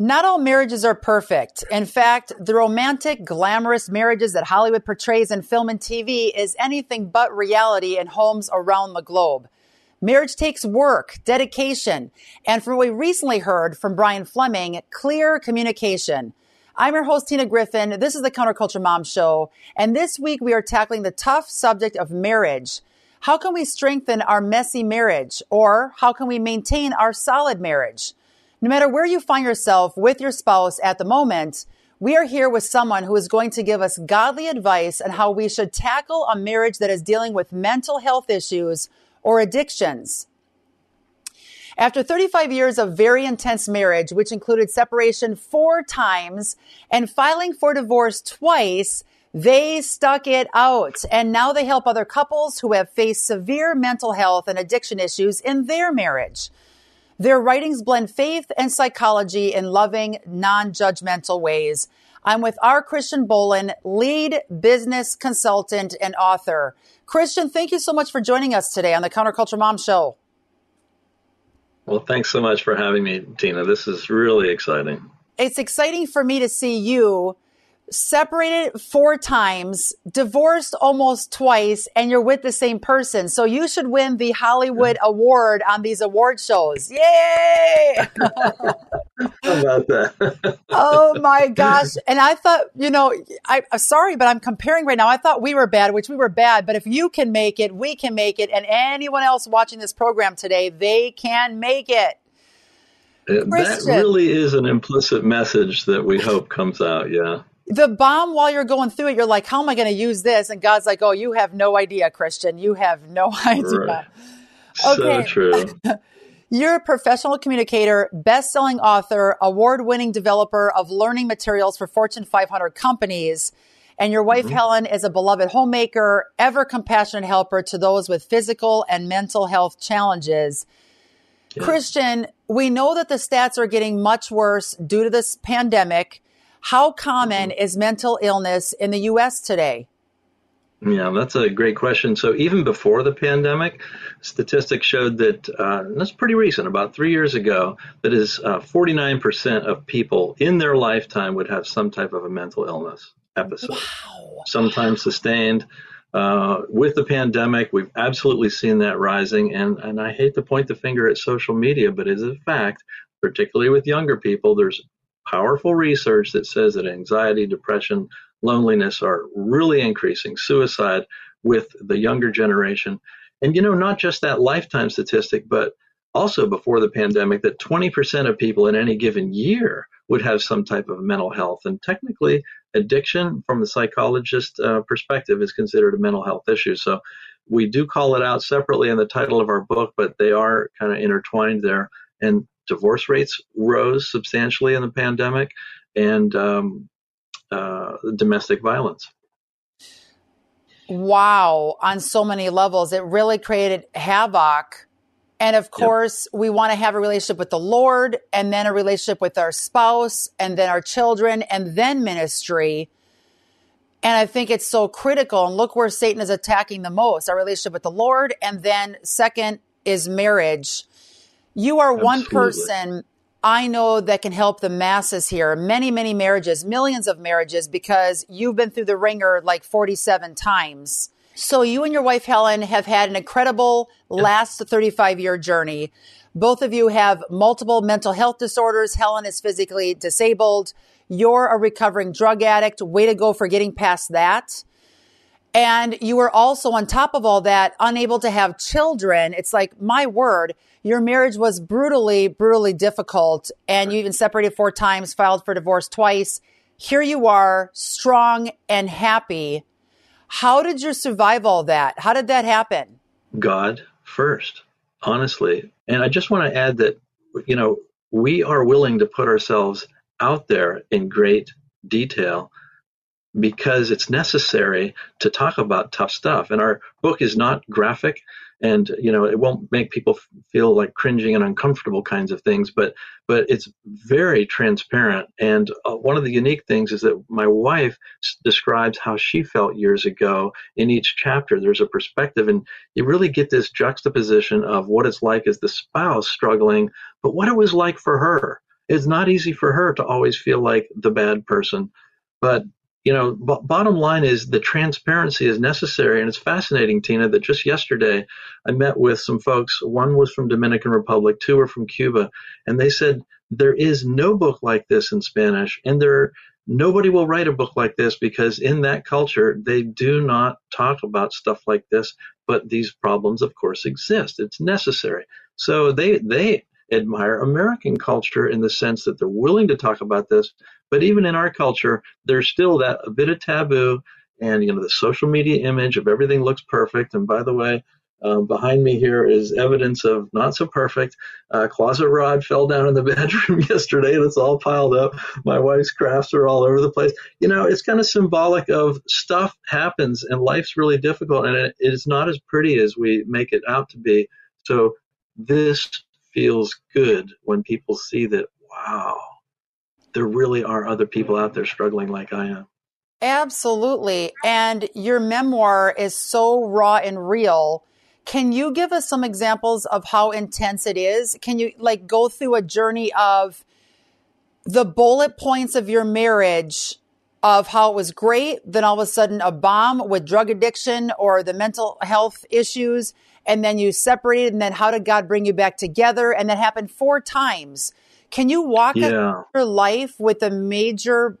Not all marriages are perfect. In fact, the romantic, glamorous marriages that Hollywood portrays in film and TV is anything but reality in homes around the globe. Marriage takes work, dedication, and from what we recently heard from Brian Fleming, clear communication. I'm your host, Tina Griffin. This is the Counterculture Mom Show. And this week we are tackling the tough subject of marriage. How can we strengthen our messy marriage? Or how can we maintain our solid marriage? No matter where you find yourself with your spouse at the moment, we are here with someone who is going to give us godly advice on how we should tackle a marriage that is dealing with mental health issues or addictions. After 35 years of very intense marriage, which included separation four times and filing for divorce twice, they stuck it out. And now they help other couples who have faced severe mental health and addiction issues in their marriage. Their writings blend faith and psychology in loving, non-judgmental ways. I'm with R. Christian Bohlen, lead business consultant and author. Christian, thank you so much for joining us today on the Counterculture Mom Show. Well, thanks so much for having me, Tina. This is really exciting. It's exciting for me to see you separated four times, divorced almost twice, and you're with the same person. So you should win the Hollywood award on these award shows. Yay! How about that? oh my gosh. And I thought, you know, I, am sorry, but I'm comparing right now. I thought we were bad, which we were bad, but if you can make it, we can make it. And anyone else watching this program today, they can make it. Uh, that really is an implicit message that we hope comes out. Yeah the bomb while you're going through it, you're like, how am I going to use this? And God's like, oh, you have no idea, Christian. You have no idea. Right. Okay. So true. You're a professional communicator, best-selling author, award-winning developer of learning materials for Fortune 500 companies. And your wife, mm-hmm. Helen, is a beloved homemaker, ever compassionate helper to those with physical and mental health challenges. Yeah. Christian, we know that the stats are getting much worse due to this pandemic. How common mm-hmm. is mental illness in the U.S. today? Yeah, that's a great question. So even before the pandemic, statistics showed that uh, that's pretty recent, about three years ago, that is uh, 49% of people in their lifetime would have some type of a mental illness episode, wow. sometimes sustained. Uh, with the pandemic, we've absolutely seen that rising, and, and I hate to point the finger at social media, but it is a fact, particularly with younger people, there's powerful research that says that anxiety, depression, loneliness are really increasing, suicide with the younger generation. And, you know, not just that lifetime statistic, but also before the pandemic, that 20% of people in any given year would have some type of mental health. And technically, addiction, from the psychologist uh, perspective, is considered a mental health issue. So we do call it out separately in the title of our book, but they are kind of intertwined there. And divorce rates rose substantially in the pandemic, and um, uh, domestic violence. Wow, on so many levels, it really created havoc. And of course, yep. we want to have a relationship with the Lord and then a relationship with our spouse and then our children and then ministry. And I think it's so critical. And look where Satan is attacking the most our relationship with the Lord. And then, second, is marriage. You are Absolutely. one person I know that can help the masses here. Many, many marriages, millions of marriages, because you've been through the ringer like 47 times. So you and your wife, Helen, have had an incredible last 35 year journey. Both of you have multiple mental health disorders. Helen is physically disabled. You're a recovering drug addict. Way to go for getting past that. And you were also on top of all that, unable to have children. It's like, my word, your marriage was brutally, brutally difficult. And you even separated four times, filed for divorce twice. Here you are, strong and happy. How did you survive all that? How did that happen? God first, honestly. And I just want to add that, you know, we are willing to put ourselves out there in great detail because it's necessary to talk about tough stuff. And our book is not graphic and you know it won't make people feel like cringing and uncomfortable kinds of things but but it's very transparent and uh, one of the unique things is that my wife describes how she felt years ago in each chapter there's a perspective and you really get this juxtaposition of what it's like as the spouse struggling but what it was like for her It's not easy for her to always feel like the bad person. But, you know, b- bottom line is the transparency is necessary. And it's fascinating, Tina, that just yesterday I met with some folks. One was from Dominican Republic, two were from Cuba. And they said, there is no book like this in Spanish. And there, nobody will write a book like this because in that culture, they do not talk about stuff like this. But these problems, of course, exist. It's necessary. So they, they admire American culture in the sense that they're willing to talk about this. But even in our culture, there's still that a bit of taboo and, you know, the social media image of everything looks perfect. And by the way, um, behind me here is evidence of not so perfect. Uh, closet rod fell down in the bedroom yesterday and it's all piled up. My wife's crafts are all over the place. You know, it's kind of symbolic of stuff happens and life's really difficult and it is not as pretty as we make it out to be. So this feels good when people see that, wow, there really are other people out there struggling like I am. Absolutely. And your memoir is so raw and real. Can you give us some examples of how intense it is? Can you like go through a journey of the bullet points of your marriage of how it was great, then all of a sudden a bomb with drug addiction or the mental health issues, and then you separated, and then how did God bring you back together? And that happened four times. Can you walk yeah. through your life with the major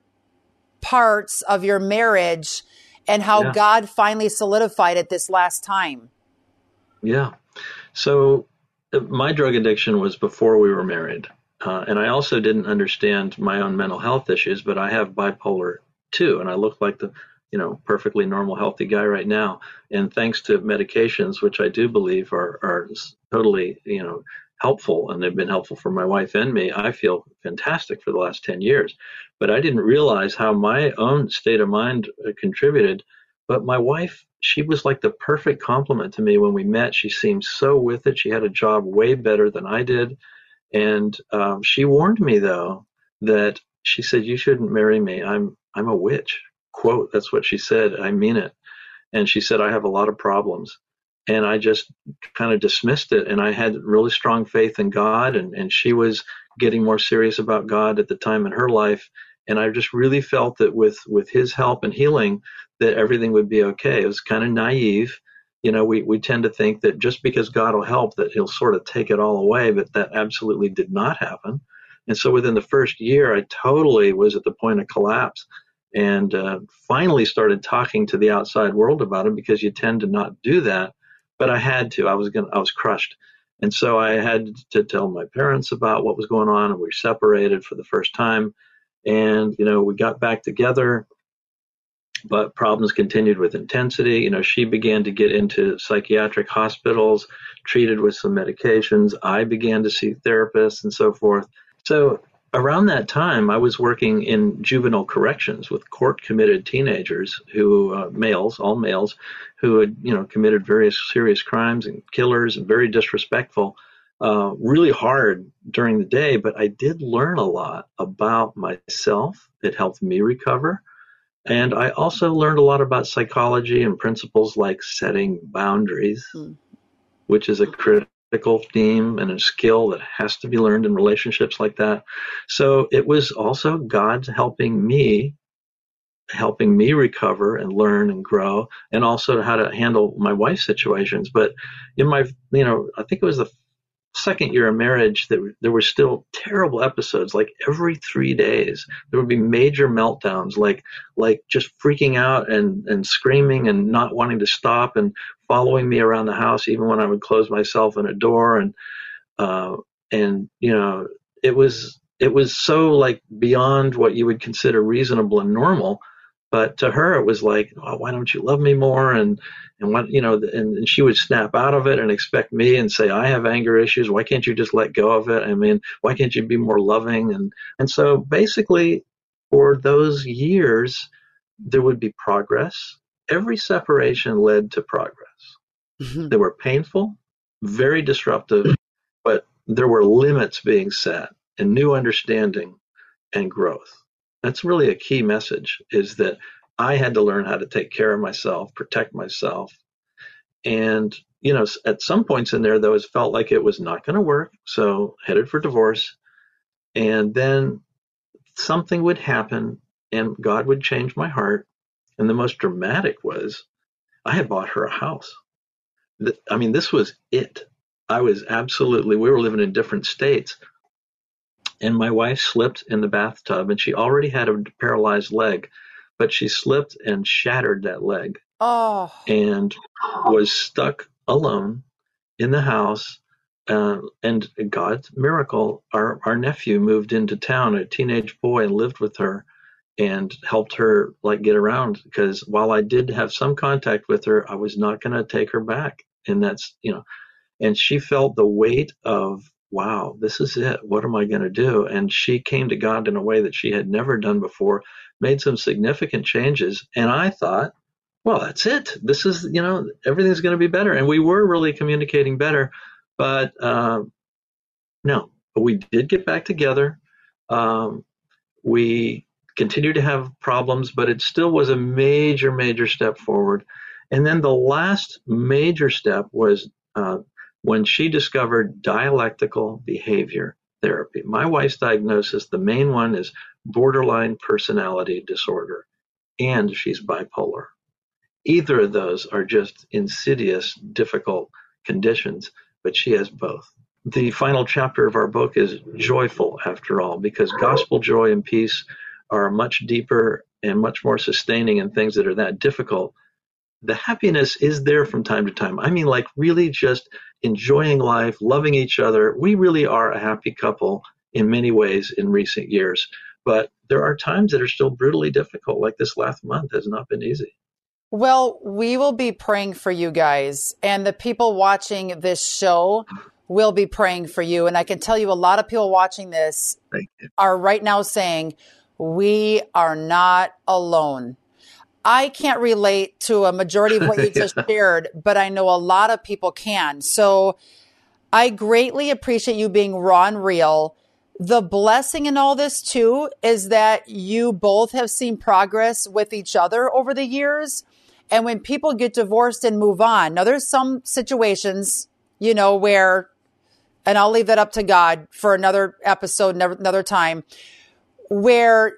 parts of your marriage and how yeah. God finally solidified it this last time? Yeah. So uh, my drug addiction was before we were married. Uh, and I also didn't understand my own mental health issues, but I have bipolar too, and I look like the you know perfectly normal healthy guy right now. And thanks to medications, which I do believe are are totally you know helpful and they've been helpful for my wife and me, I feel fantastic for the last ten years. But I didn't realize how my own state of mind uh, contributed. But my wife, she was like the perfect complement to me when we met. She seemed so with it. She had a job way better than I did. And um, she warned me though that she said, "You shouldn't marry me. I'm I'm a witch." Quote. That's what she said. I mean it. And she said, "I have a lot of problems." And I just kind of dismissed it. And I had really strong faith in God, and and she was getting more serious about God at the time in her life. And I just really felt that with with His help and healing, that everything would be okay. It was kind of naive you know, we, we tend to think that just because God will help, that He'll sort of take it all away, but that absolutely did not happen. And so within the first year, I totally was at the point of collapse and uh, finally started talking to the outside world about it because you tend to not do that. But I had to. I was going. I was crushed, and so I had to tell my parents about what was going on, and we separated for the first time. And you know, we got back together, but problems continued with intensity. You know, she began to get into psychiatric hospitals, treated with some medications. I began to see therapists and so forth so around that time, I was working in juvenile corrections with court committed teenagers who, uh, males, all males, who had, you know, committed various serious crimes and killers and very disrespectful. Uh, really hard during the day, but I did learn a lot about myself. It helped me recover. And I also learned a lot about psychology and principles like setting boundaries, mm. which is a critical critical theme and a skill that has to be learned in relationships like that. So it was also God helping me, helping me recover and learn and grow, and also how to handle my wife's situations. But in my, you know, I think it was the second year of marriage that there were still terrible episodes like every three days there would be major meltdowns like like just freaking out and and screaming and not wanting to stop and following me around the house even when i would close myself in a door. And uh and you know it was it was so like beyond what you would consider reasonable and normal but to her, it was like, oh, why don't you love me more? And and what you know, and, and she would snap out of it and expect me and say, I have anger issues. Why can't you just let go of it? I mean, why can't you be more loving? And and so basically, for those years, there would be progress. Every separation led to progress. Mm-hmm. They were painful, very disruptive, but there were limits being set and new understanding and growth. That's really a key message is that I had to learn how to take care of myself, protect myself. And, you know, at some points in there, though, it felt like it was not going to work. So headed for divorce. and then something would happen and God would change my heart. And the most dramatic was I had bought her a house. I mean, this was it. I was absolutely, we were living in different states. And my wife slipped in the bathtub and she already had a paralyzed leg, but she slipped and shattered that leg. Oh. And was stuck alone in the house uh, and God's miracle, our, our nephew moved into town, a teenage boy, and lived with her and helped her like get around because while I did have some contact with her, I was not going to take her back. And that's, you know, and she felt the weight of, wow, this is it. What am I going to do? And she came to God in a way that she had never done before, made some significant changes. And I thought, well, that's it. This is, you know, everything's going to be better. And we were really communicating better but uh, no, but we did get back together. Um, we continued to have problems, but it still was a major, major step forward. And then the last major step was uh, when she discovered dialectical behavior therapy. My wife's diagnosis, the main one is borderline personality disorder, and she's bipolar. Either of those are just insidious, difficult conditions but she has both. The final chapter of our book is joyful, after all, because gospel joy and peace are much deeper and much more sustaining in things that are that difficult. The happiness is there from time to time. I mean, like really just enjoying life, loving each other. We really are a happy couple in many ways in recent years. But there are times that are still brutally difficult, like this last month has not been easy. Well, we will be praying for you guys, and the people watching this show will be praying for you. And I can tell you, a lot of people watching this are right now saying, We are not alone. I can't relate to a majority of what you just shared, but I know a lot of people can. So I greatly appreciate you being raw and real. The blessing in all this, too, is that you both have seen progress with each other over the years. And when people get divorced and move on, now there's some situations, you know, where, and I'll leave that up to God for another episode, another time, where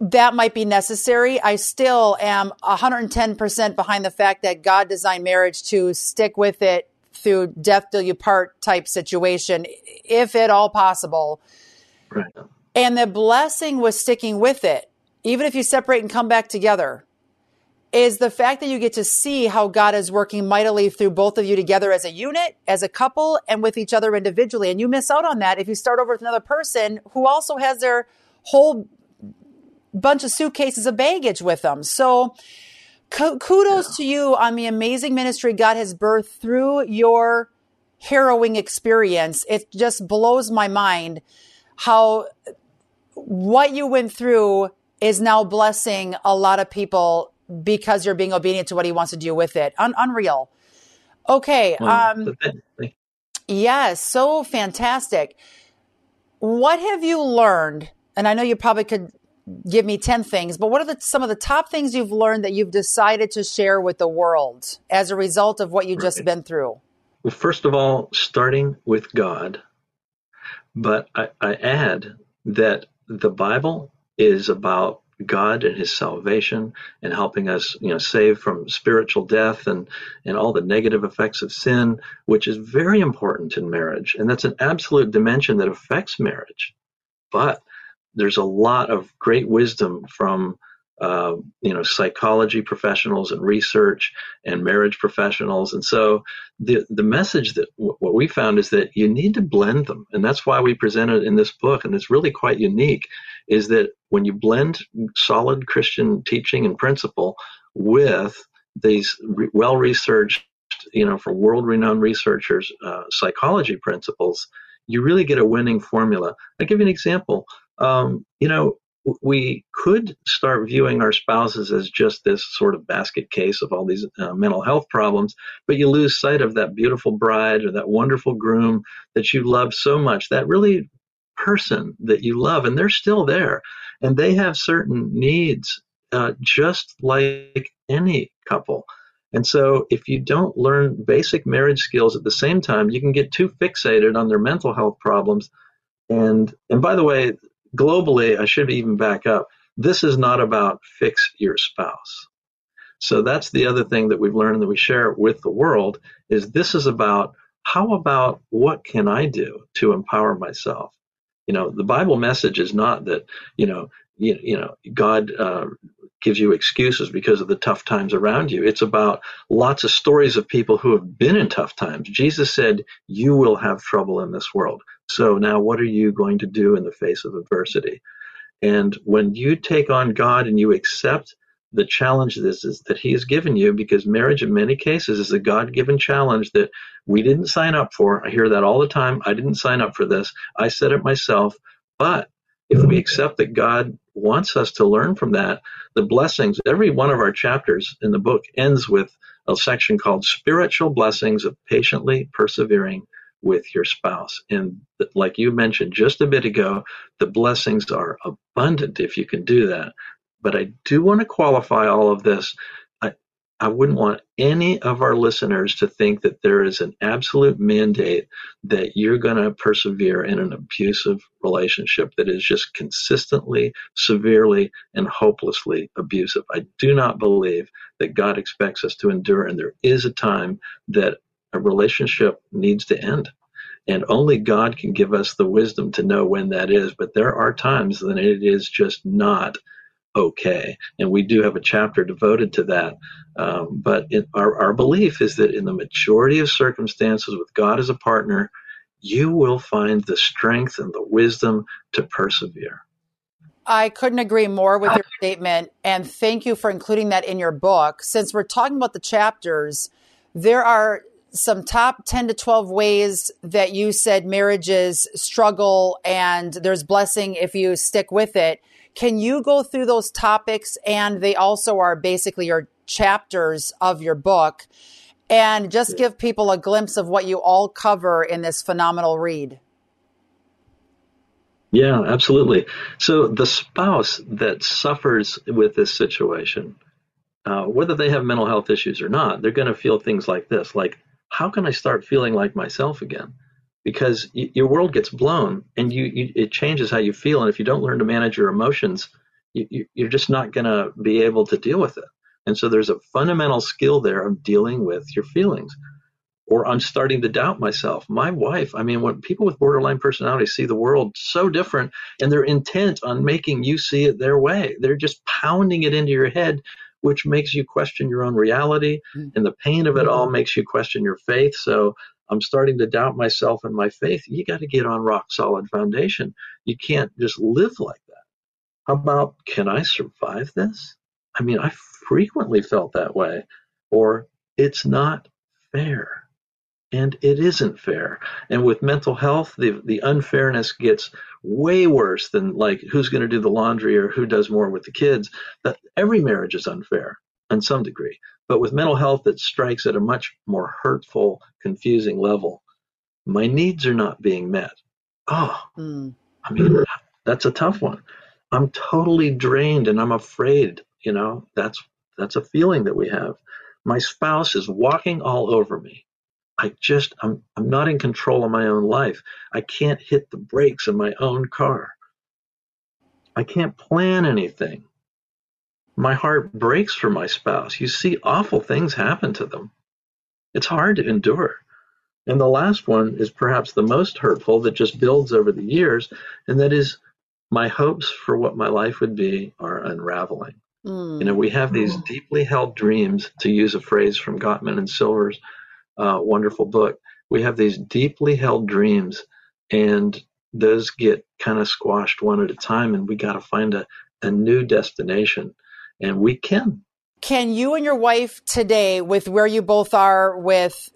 that might be necessary. I still am 110% behind the fact that God designed marriage to stick with it through death till you part type situation, if at all possible. Right. And the blessing was sticking with it, even if you separate and come back together is the fact that you get to see how God is working mightily through both of you together as a unit, as a couple, and with each other individually. And you miss out on that if you start over with another person who also has their whole bunch of suitcases of baggage with them. So kudos yeah. to you on the amazing ministry God has birthed through your harrowing experience. It just blows my mind how what you went through is now blessing a lot of people because you're being obedient to what he wants to do with it. Un- unreal. Okay. Um, yes, so fantastic. What have you learned? And I know you probably could give me 10 things, but what are the, some of the top things you've learned that you've decided to share with the world as a result of what you've just been through? Well, first of all, starting with God. But I, I add that the Bible is about God and his salvation and helping us, you know, save from spiritual death and, and all the negative effects of sin, which is very important in marriage. And that's an absolute dimension that affects marriage. But there's a lot of great wisdom from uh, you know psychology professionals and research and marriage professionals and so the the message that w- what we found is that you need to blend them and that's why we presented in this book and it's really quite unique is that when you blend solid Christian teaching and principle with these re- well researched, you know, from world renowned researchers, uh, psychology principles, you really get a winning formula. I'll give you an example. Um, you know, we could start viewing our spouses as just this sort of basket case of all these uh, mental health problems, but you lose sight of that beautiful bride or that wonderful groom that you love so much. That really person that you love, and they're still there, and they have certain needs, uh, just like any couple. And so, if you don't learn basic marriage skills at the same time, you can get too fixated on their mental health problems And and by the way, globally, I should even back up. This is not about fix your spouse. So that's the other thing that we've learned that we share with the world is this is about how about what can I do to empower myself? You know, the Bible message is not that, you know, you, you know, God uh, gives you excuses because of the tough times around you. It's about lots of stories of people who have been in tough times. Jesus said, You will have trouble in this world. So now what are you going to do in the face of adversity? And when you take on God and you accept the challenge this is that he has given you because marriage in many cases is a god-given challenge that we didn't sign up for. I hear that all the time. I didn't sign up for this. I said it myself. But if we accept that god wants us to learn from that the blessings every one of our chapters in the book ends with a section called spiritual blessings of patiently persevering with your spouse. And like you mentioned just a bit ago, the blessings are abundant if you can do that. But I do want to qualify all of this. I, I wouldn't want any of our listeners to think that there is an absolute mandate that you're going to persevere in an abusive relationship that is just consistently, severely, and hopelessly abusive. I do not believe that God expects us to endure, and there is a time that a relationship needs to end. And only God can give us the wisdom to know when that is. But there are times when it is just not okay. And we do have a chapter devoted to that. Um, but our, our belief is that in the majority of circumstances, with God as a partner, you will find the strength and the wisdom to persevere. I couldn't agree more with your statement. And thank you for including that in your book. Since we're talking about the chapters, there are some top 10 to 12 ways that you said marriages struggle and there's blessing if you stick with it. Can you go through those topics? And they also are basically your chapters of your book and just give people a glimpse of what you all cover in this phenomenal read. Yeah, absolutely. So the spouse that suffers with this situation, uh, whether they have mental health issues or not, they're going to feel things like this, like, how can I start feeling like myself again? because y- your world gets blown and you, you, it changes how you feel and if you don't learn to manage your emotions you, you're just not going to be able to deal with it and so there's a fundamental skill there of dealing with your feelings or i'm starting to doubt myself my wife i mean when people with borderline personality see the world so different and they're intent on making you see it their way they're just pounding it into your head which makes you question your own reality mm. and the pain of it all makes you question your faith so I'm starting to doubt myself and my faith. You got to get on rock solid foundation. You can't just live like that. How about, can I survive this? I mean, I frequently felt that way. Or, it's not fair. And it isn't fair. And with mental health, the, the unfairness gets way worse than like who's going to do the laundry or who does more with the kids. That every marriage is unfair in some degree. But with mental health, it strikes at a much more hurtful, confusing level. My needs are not being met. Oh, mm. I mean, that's a tough one. I'm totally drained and I'm afraid. You know, that's that's a feeling that we have. My spouse is walking all over me. I just I'm I'm not in control of my own life. I can't hit the brakes in my own car. I can't plan anything my heart breaks for my spouse. You see awful things happen to them. It's hard to endure. And the last one is perhaps the most hurtful that just builds over the years, and that is my hopes for what my life would be are unraveling. Mm. You know, we have these deeply held dreams, to use a phrase from Gottman and Silver's uh, wonderful book. We have these deeply held dreams, and those get kind of squashed one at a time, and we got to find a, a new destination and we can. Can you and your wife today, with where you both are with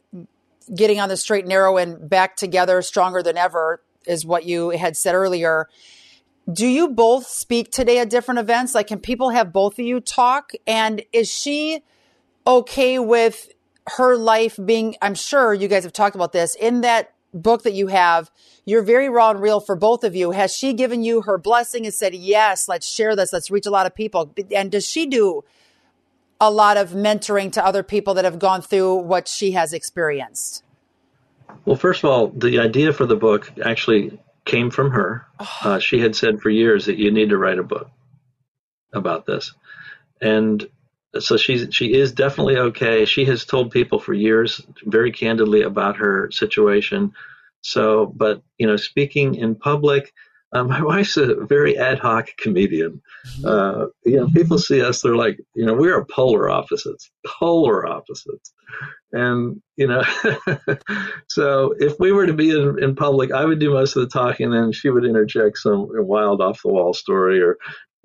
getting on the straight and narrow and back together stronger than ever, is what you had said earlier. Do you both speak today at different events? Like, can people have both of you talk? And is she okay with her life being, I'm sure you guys have talked about this, in that book that you have, you're very raw and real for both of you. Has she given you her blessing and said, yes, let's share this, let's reach a lot of people? And does she do a lot of mentoring to other people that have gone through what she has experienced? Well, first of all, the idea for the book actually came from her. Uh, she had said for years that you need to write a book about this, and so she's she is definitely okay. She has told people for years very candidly about her situation. So, but you know, speaking in public, uh, my wife's a very ad hoc comedian. Mm-hmm. Uh, you know, people see us, they're like, you know, we are polar opposites, polar opposites. And, you know, so if we were to be in, in public, I would do most of the talking, and then she would interject some wild off the wall story or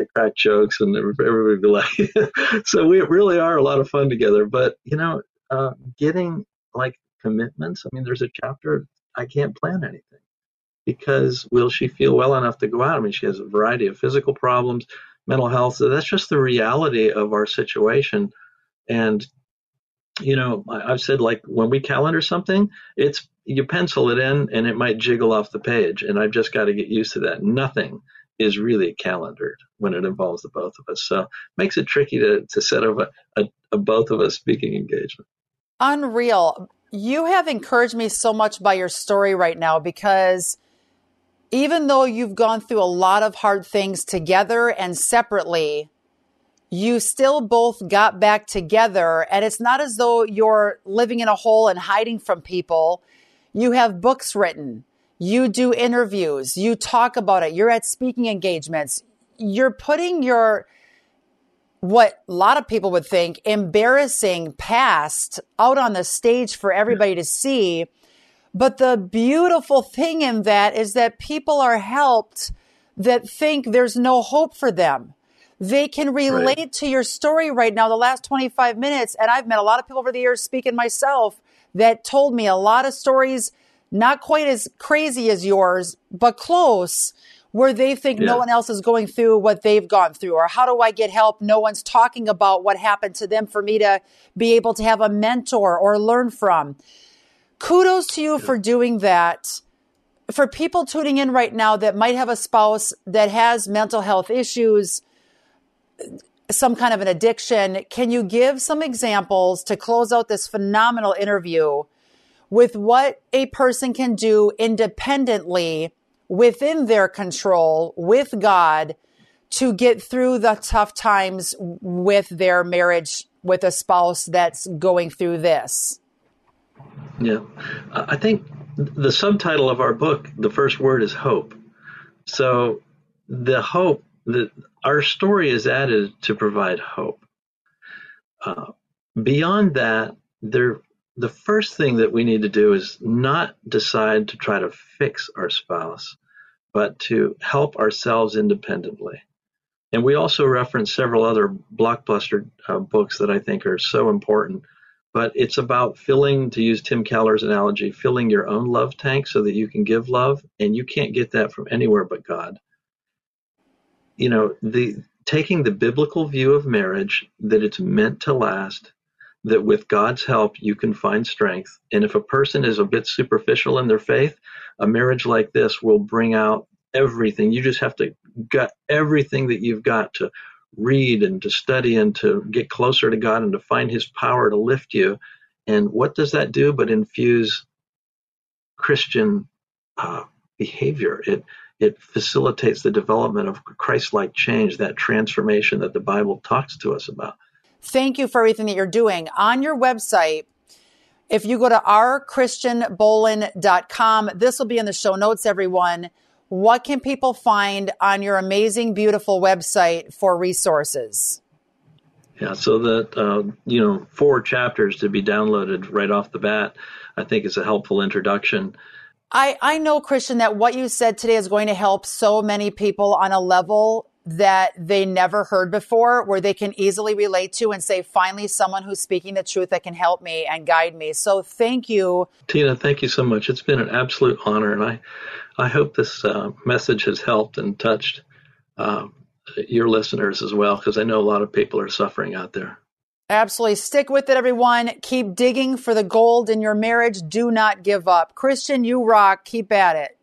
crack jokes, and everybody be like, so we really are a lot of fun together. But, you know, uh, getting like commitments, I mean, there's a chapter, I can't plan anything because will she feel well enough to go out? I mean, she has a variety of physical problems, mental health. So that's just the reality of our situation. And you know, I've said like when we calendar something, it's you pencil it in and it might jiggle off the page, and I've just got to get used to that. Nothing is really calendared when it involves the both of us, so makes it tricky to to set up a, a, a both of us speaking engagement. Unreal. You have encouraged me so much by your story right now because even though you've gone through a lot of hard things together and separately, you still both got back together. And it's not as though you're living in a hole and hiding from people. You have books written, you do interviews, you talk about it, you're at speaking engagements, you're putting your what a lot of people would think embarrassing past out on the stage for everybody to see. But the beautiful thing in that is that people are helped that think there's no hope for them they can relate right. to your story right now, the last 25 minutes. And I've met a lot of people over the years, speaking myself, that told me a lot of stories, not quite as crazy as yours, but close, where they think yeah. no one else is going through what they've gone through. Or how do I get help? No one's talking about what happened to them for me to be able to have a mentor or learn from. Kudos to you yeah. for doing that for people tuning in right now that might have a spouse that has mental health issues, some kind of an addiction. Can you give some examples to close out this phenomenal interview with what a person can do independently within their control with God to get through the tough times with their marriage with a spouse that's going through this? Yeah. I think the subtitle of our book, the first word is hope. So the hope that our story is added to provide hope. Uh, beyond that, there, the first thing that we need to do is not decide to try to fix our spouse, but to help ourselves independently. And we also reference several other blockbuster uh, books that I think are so important. But it's about filling, to use Tim Keller's analogy, filling your own love tank so that you can give love. And you can't get that from anywhere but God you know, the taking the biblical view of marriage that it's meant to last, that with God's help you can find strength. And if a person is a bit superficial in their faith, a marriage like this will bring out everything. You just have to gut everything that you've got to read and to study and to get closer to God and to find his power to lift you. And what does that do but infuse Christian uh, behavior? It it facilitates the development of Christ-like change, that transformation that the Bible talks to us about. Thank you for everything that you're doing. On your website, if you go to rchristianbohlen.com, this will be in the show notes, everyone. What can people find on your amazing, beautiful website for resources? Yeah, so that, uh, you know, four chapters to be downloaded right off the bat, I think is a helpful introduction. I, I know, Christian, that what you said today is going to help so many people on a level that they never heard before, where they can easily relate to and say, finally, someone who's speaking the truth that can help me and guide me. So thank you. Tina, thank you so much. It's been an absolute honor. And I, I hope this uh, message has helped and touched uh, your listeners as well, because I know a lot of people are suffering out there. Absolutely. Stick with it, everyone. Keep digging for the gold in your marriage. Do not give up. Christian, you rock. Keep at it.